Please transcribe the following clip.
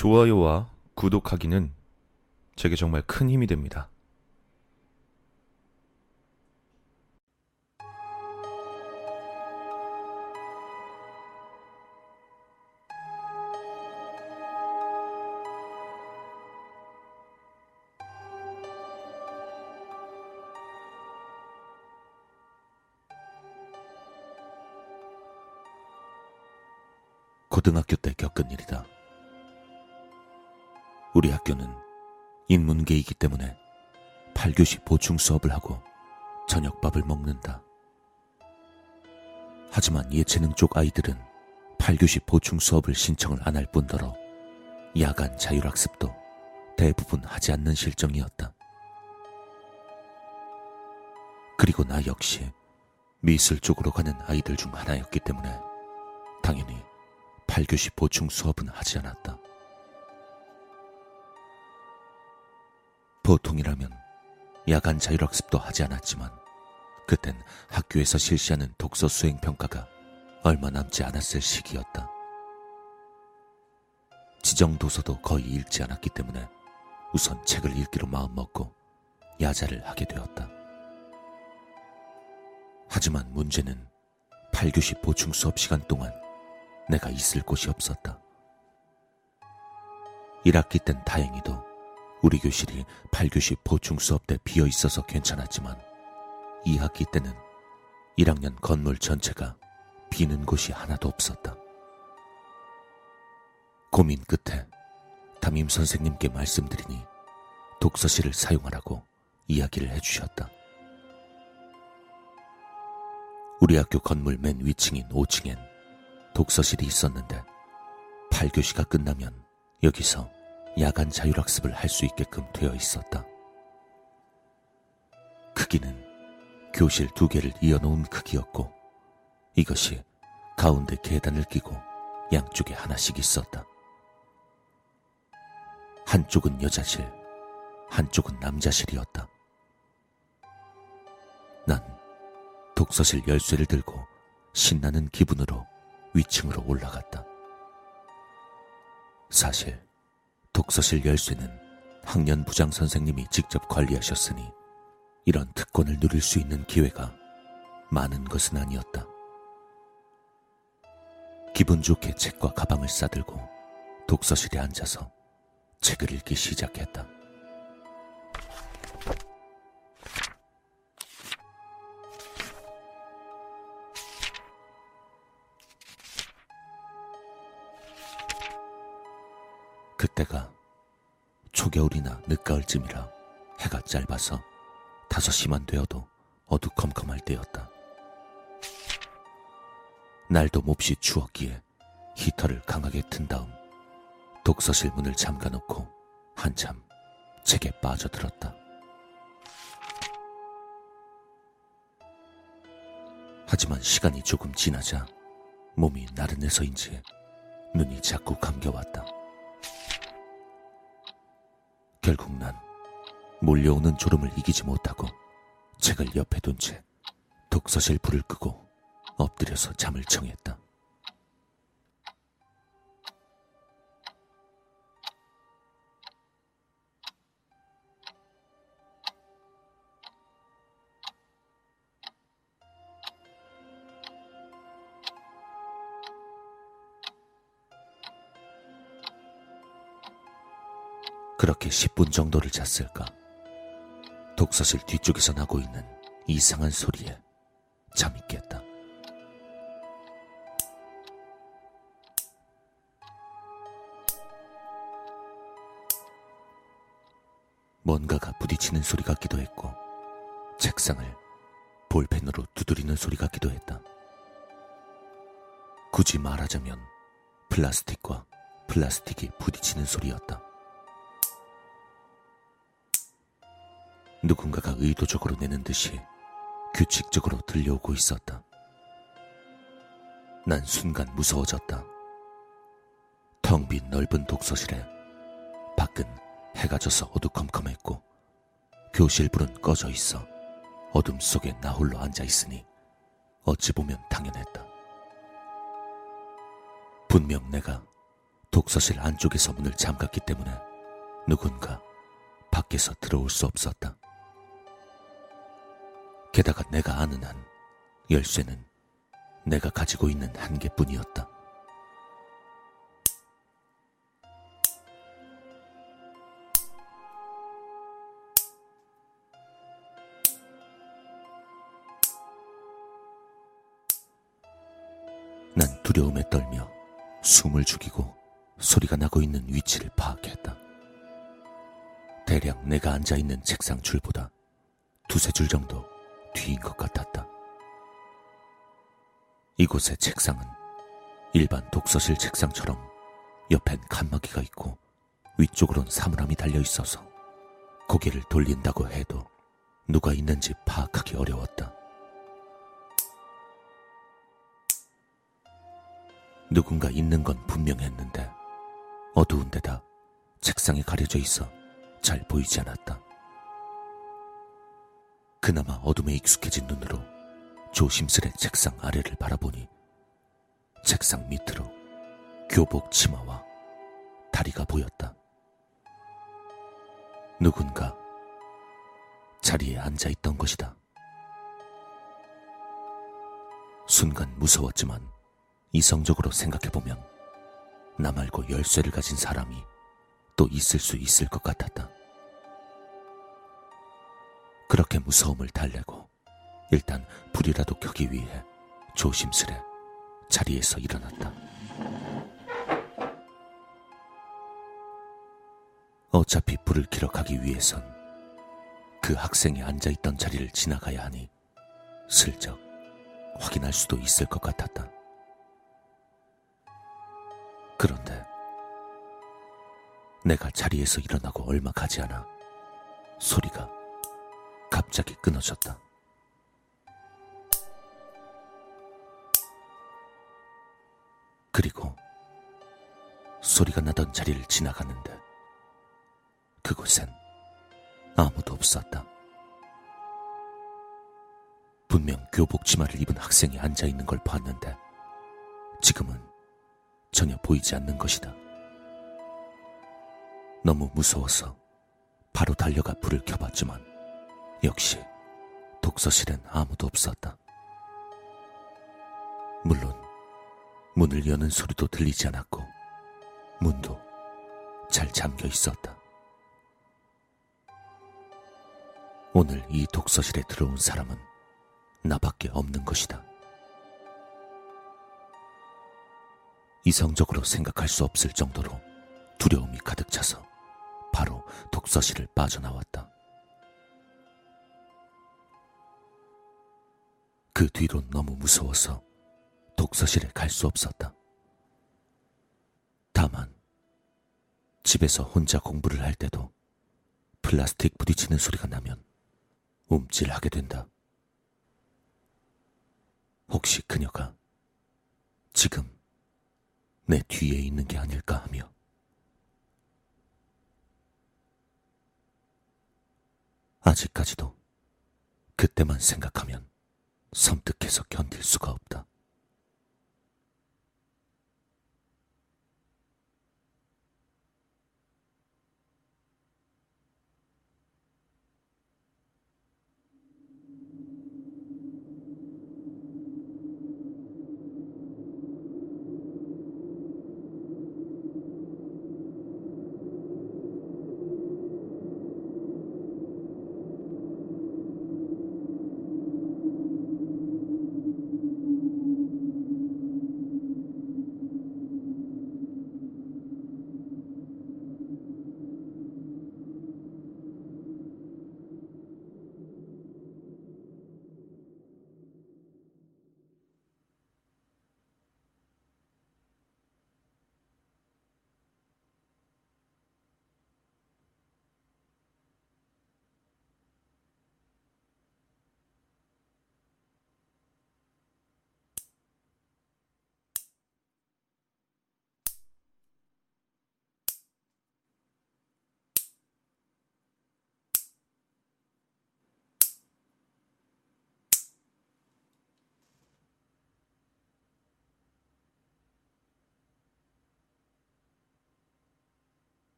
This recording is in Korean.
좋아요와 구독하기는 제게 정말 큰 힘이 됩니다. 고등학교 때 겪은 일이다. 우리 학교는 인문계이기 때문에 8교시 보충 수업을 하고 저녁밥을 먹는다. 하지만 예체능 쪽 아이들은 8교시 보충 수업을 신청을 안 할 뿐더러 야간 자율학습도 대부분 하지 않는 실정이었다. 그리고 나 역시 미술 쪽으로 가는 아이들 중 하나였기 때문에 당연히 8교시 보충 수업은 하지 않았다. 보통이라면 야간 자율학습도 하지 않았지만 그땐 학교에서 실시하는 독서 수행 평가가 얼마 남지 않았을 시기였다. 지정 도서도 거의 읽지 않았기 때문에 우선 책을 읽기로 마음먹고 야자를 하게 되었다. 하지만 문제는 8교시 보충 수업 시간 동안 내가 있을 곳이 없었다. 1학기 땐 다행히도 우리 교실이 8교시 보충 수업 때 비어 있어서 괜찮았지만 2학기 때는 1학년 건물 전체가 비는 곳이 하나도 없었다. 고민 끝에 담임 선생님께 말씀드리니 독서실을 사용하라고 이야기를 해주셨다. 우리 학교 건물 맨 위층인 5층엔 독서실이 있었는데 8교시가 끝나면 여기서 야간 자율학습을 할 수 있게끔 되어 있었다. 크기는 교실 두 개를 이어놓은 크기였고 이것이 가운데 계단을 끼고 양쪽에 하나씩 있었다. 한쪽은 여자실, 한쪽은 남자실이었다. 난 독서실 열쇠를 들고 신나는 기분으로 위층으로 올라갔다. 사실 독서실 열쇠는 학년 부장 선생님이 직접 관리하셨으니 이런 특권을 누릴 수 있는 기회가 많은 것은 아니었다. 기분 좋게 책과 가방을 싸들고 독서실에 앉아서 책을 읽기 시작했다. 때가 초겨울이나 늦가을쯤이라 해가 짧아서 다섯 시만 되어도 어두컴컴할 때였다. 날도 몹시 추웠기에 히터를 강하게 튼 다음 독서실 문을 잠가놓고 한참 책에 빠져들었다. 하지만 시간이 조금 지나자 몸이 나른해서인지 눈이 자꾸 감겨왔다. 결국 난 몰려오는 졸음을 이기지 못하고 책을 옆에 둔 채 독서실 불을 끄고 엎드려서 잠을 청했다. 그렇게 10분 정도를 잤을까. 독서실 뒤쪽에서 나고 있는 이상한 소리에 잠이 깼다. 뭔가가 부딪히는 소리 같기도 했고, 책상을 볼펜으로 두드리는 소리 같기도 했다. 굳이 말하자면 플라스틱과 플라스틱이 부딪히는 소리였다. 누군가가 의도적으로 내는 듯이 규칙적으로 들려오고 있었다. 난 순간 무서워졌다. 텅 빈 넓은 독서실에 밖은 해가 져서 어두컴컴했고 교실 불은 꺼져 있어 어둠 속에 나 홀로 앉아 있으니 어찌 보면 당연했다. 분명 내가 독서실 안쪽에서 문을 잠갔기 때문에 누군가 밖에서 들어올 수 없었다. 게다가 내가 아는 한 열쇠는 내가 가지고 있는 한 개뿐이었다. 난 두려움에 떨며 숨을 죽이고 소리가 나고 있는 위치를 파악했다. 대략 내가 앉아 있는 책상 줄보다 두세 줄 정도 뒤인 것 같았다. 이곳의 책상은 일반 독서실 책상처럼 옆엔 칸막이가 있고 위쪽으론 사물함이 달려 있어서 고개를 돌린다고 해도 누가 있는지 파악하기 어려웠다. 누군가 있는 건 분명했는데 어두운 데다 책상이 가려져 있어 잘 보이지 않았다. 그나마 어둠에 익숙해진 눈으로 조심스레 책상 아래를 바라보니 책상 밑으로 교복 치마와 다리가 보였다. 누군가 자리에 앉아 있던 것이다. 순간 무서웠지만 이성적으로 생각해보면 나 말고 열쇠를 가진 사람이 또 있을 수 있을 것 같았다. 그렇게 무서움을 달래고 일단 불이라도 켜기 위해 조심스레 자리에서 일어났다. 어차피 불을 기록하기 위해선 그 학생이 앉아있던 자리를 지나가야 하니 슬쩍 확인할 수도 있을 것 같았다. 그런데 내가 자리에서 일어나고 얼마 가지 않아 소리가 갑자기 끊어졌다. 그리고 소리가 나던 자리를 지나갔는데 그곳엔 아무도 없었다. 분명 교복 치마를 입은 학생이 앉아 있는 걸 봤는데 지금은 전혀 보이지 않는 것이다. 너무 무서워서 바로 달려가 불을 켜봤지만 역시 독서실엔 아무도 없었다. 물론 문을 여는 소리도 들리지 않았고 문도 잘 잠겨 있었다. 오늘 이 독서실에 들어온 사람은 나밖에 없는 것이다. 이성적으로 생각할 수 없을 정도로 두려움이 가득 차서 바로 독서실을 빠져나왔다. 그 뒤로 너무 무서워서 독서실에 갈 수 없었다. 다만 집에서 혼자 공부를 할 때도 플라스틱 부딪히는 소리가 나면 움찔하게 된다. 혹시 그녀가 지금 내 뒤에 있는 게 아닐까 하며 아직까지도 그때만 생각하면 섬뜩해서 견딜 수가 없다.